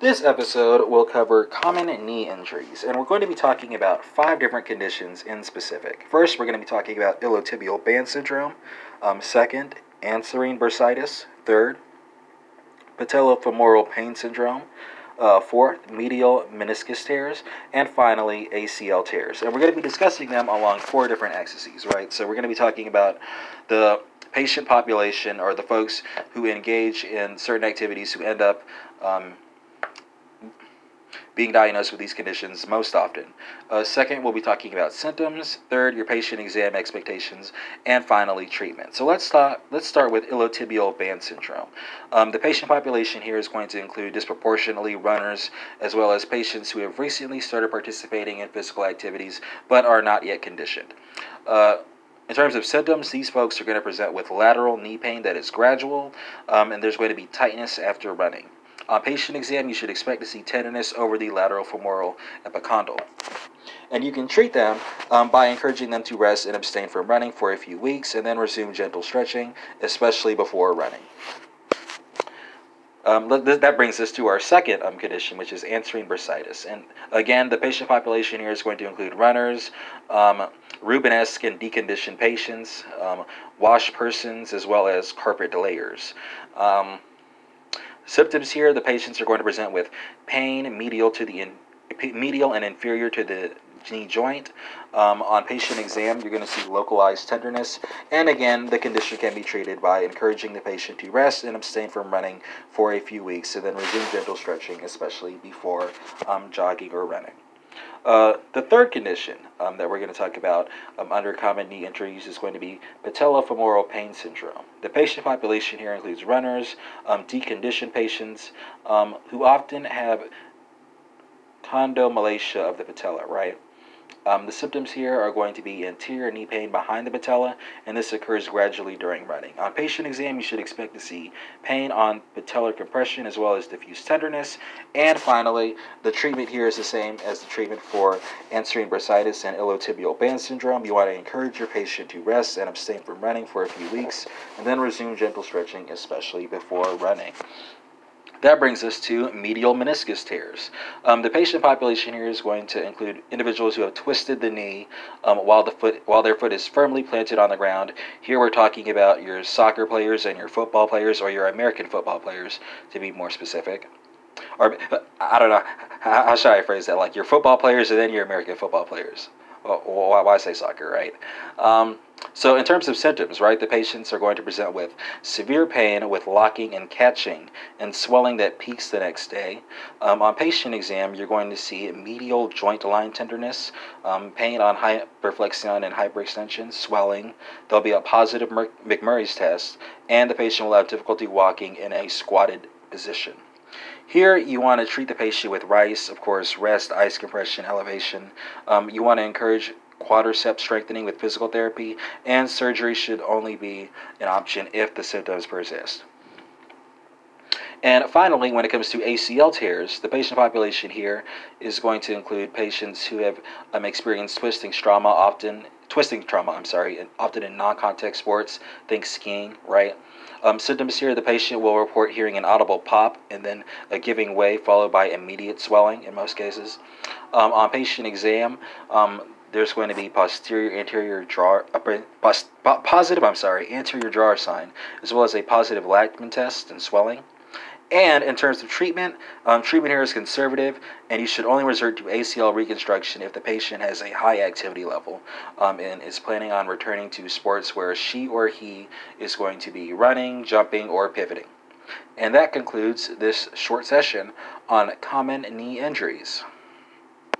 This episode will cover common knee injuries, and we're going to be talking about five different conditions in specific. First, we're going to be talking about iliotibial band syndrome. Um, second, anserine bursitis. Third, patellofemoral pain syndrome. Uh, fourth, medial meniscus tears, and finally, ACL tears. And we're going to be discussing them along four different axes, right? So we're going to be talking about the patient population or the folks who engage in certain activities who end up um, being diagnosed with these conditions most often. Uh, second, we'll be talking about symptoms. Third, your patient exam expectations, and finally, treatment. So let's start. Let's start with iliotibial band syndrome. Um, the patient population here is going to include disproportionately runners, as well as patients who have recently started participating in physical activities but are not yet conditioned. Uh, in terms of symptoms, these folks are going to present with lateral knee pain that is gradual, um, and there's going to be tightness after running. On patient exam, you should expect to see tenderness over the lateral femoral epicondyle. And you can treat them um, by encouraging them to rest and abstain from running for a few weeks and then resume gentle stretching, especially before running. Um, that brings us to our second um, condition, which is anserine bursitis. And again, the patient population here is going to include runners, um, Rubenesque and deconditioned patients, um, wash persons, as well as carpet layers. Symptoms here, the patients are going to present with pain medial to the in, medial and inferior to the knee joint. Um, on patient exam, you're going to see localized tenderness. And again, the condition can be treated by encouraging the patient to rest and abstain from running for a few weeks and then resume gentle stretching, especially before um, jogging or running. Uh, the third condition um, that we're going to talk about um, under common knee injuries is going to be patellofemoral pain syndrome. The patient population here includes runners, um, deconditioned patients um, who often have chondromalacia of the patella, right? Um, the symptoms here are going to be anterior knee pain behind the patella, and this occurs gradually during running. On patient exam, you should expect to see pain on patellar compression as well as diffuse tenderness. And finally, the treatment here is the same as the treatment for anserine bursitis and iliotibial band syndrome. You want to encourage your patient to rest and abstain from running for a few weeks, and then resume gentle stretching, especially before running. That brings us to medial meniscus tears. Um, the patient population here is going to include individuals who have twisted the knee um, while the foot while their foot is firmly planted on the ground. Here we're talking about your soccer players and your football players, or your American football players, to be more specific. Or I don't know how, should I phrase that? Like your football players and then your American football players. Well, why say soccer, right? Um, so, in terms of symptoms, right, the patients are going to present with severe pain with locking and catching and swelling that peaks the next day. Um, on patient exam, you're going to see medial joint line tenderness, um, pain on hyperflexion and hyperextension, swelling. There'll be a positive McMurray's test, and the patient will have difficulty walking in a squatted position. Here, you want to treat the patient with rice, of course, rest, ice compression, elevation. Um, you want to encourage quadricep strengthening with physical therapy, and surgery should only be an option if the symptoms persist. And finally, when it comes to ACL tears, the patient population here is going to include patients who have um, experienced twisting trauma, often twisting trauma. I'm sorry, often in non-contact sports. Think skiing, right? Um, symptoms here: the patient will report hearing an audible pop and then a giving way, followed by immediate swelling in most cases. Um, on patient exam, um, there's going to be posterior anterior drawer, uh, positive, I'm sorry, anterior drawer sign, as well as a positive Lachman test and swelling. And in terms of treatment, um, treatment here is conservative, and you should only resort to ACL reconstruction if the patient has a high activity level um, and is planning on returning to sports where she or he is going to be running, jumping, or pivoting. And that concludes this short session on common knee injuries.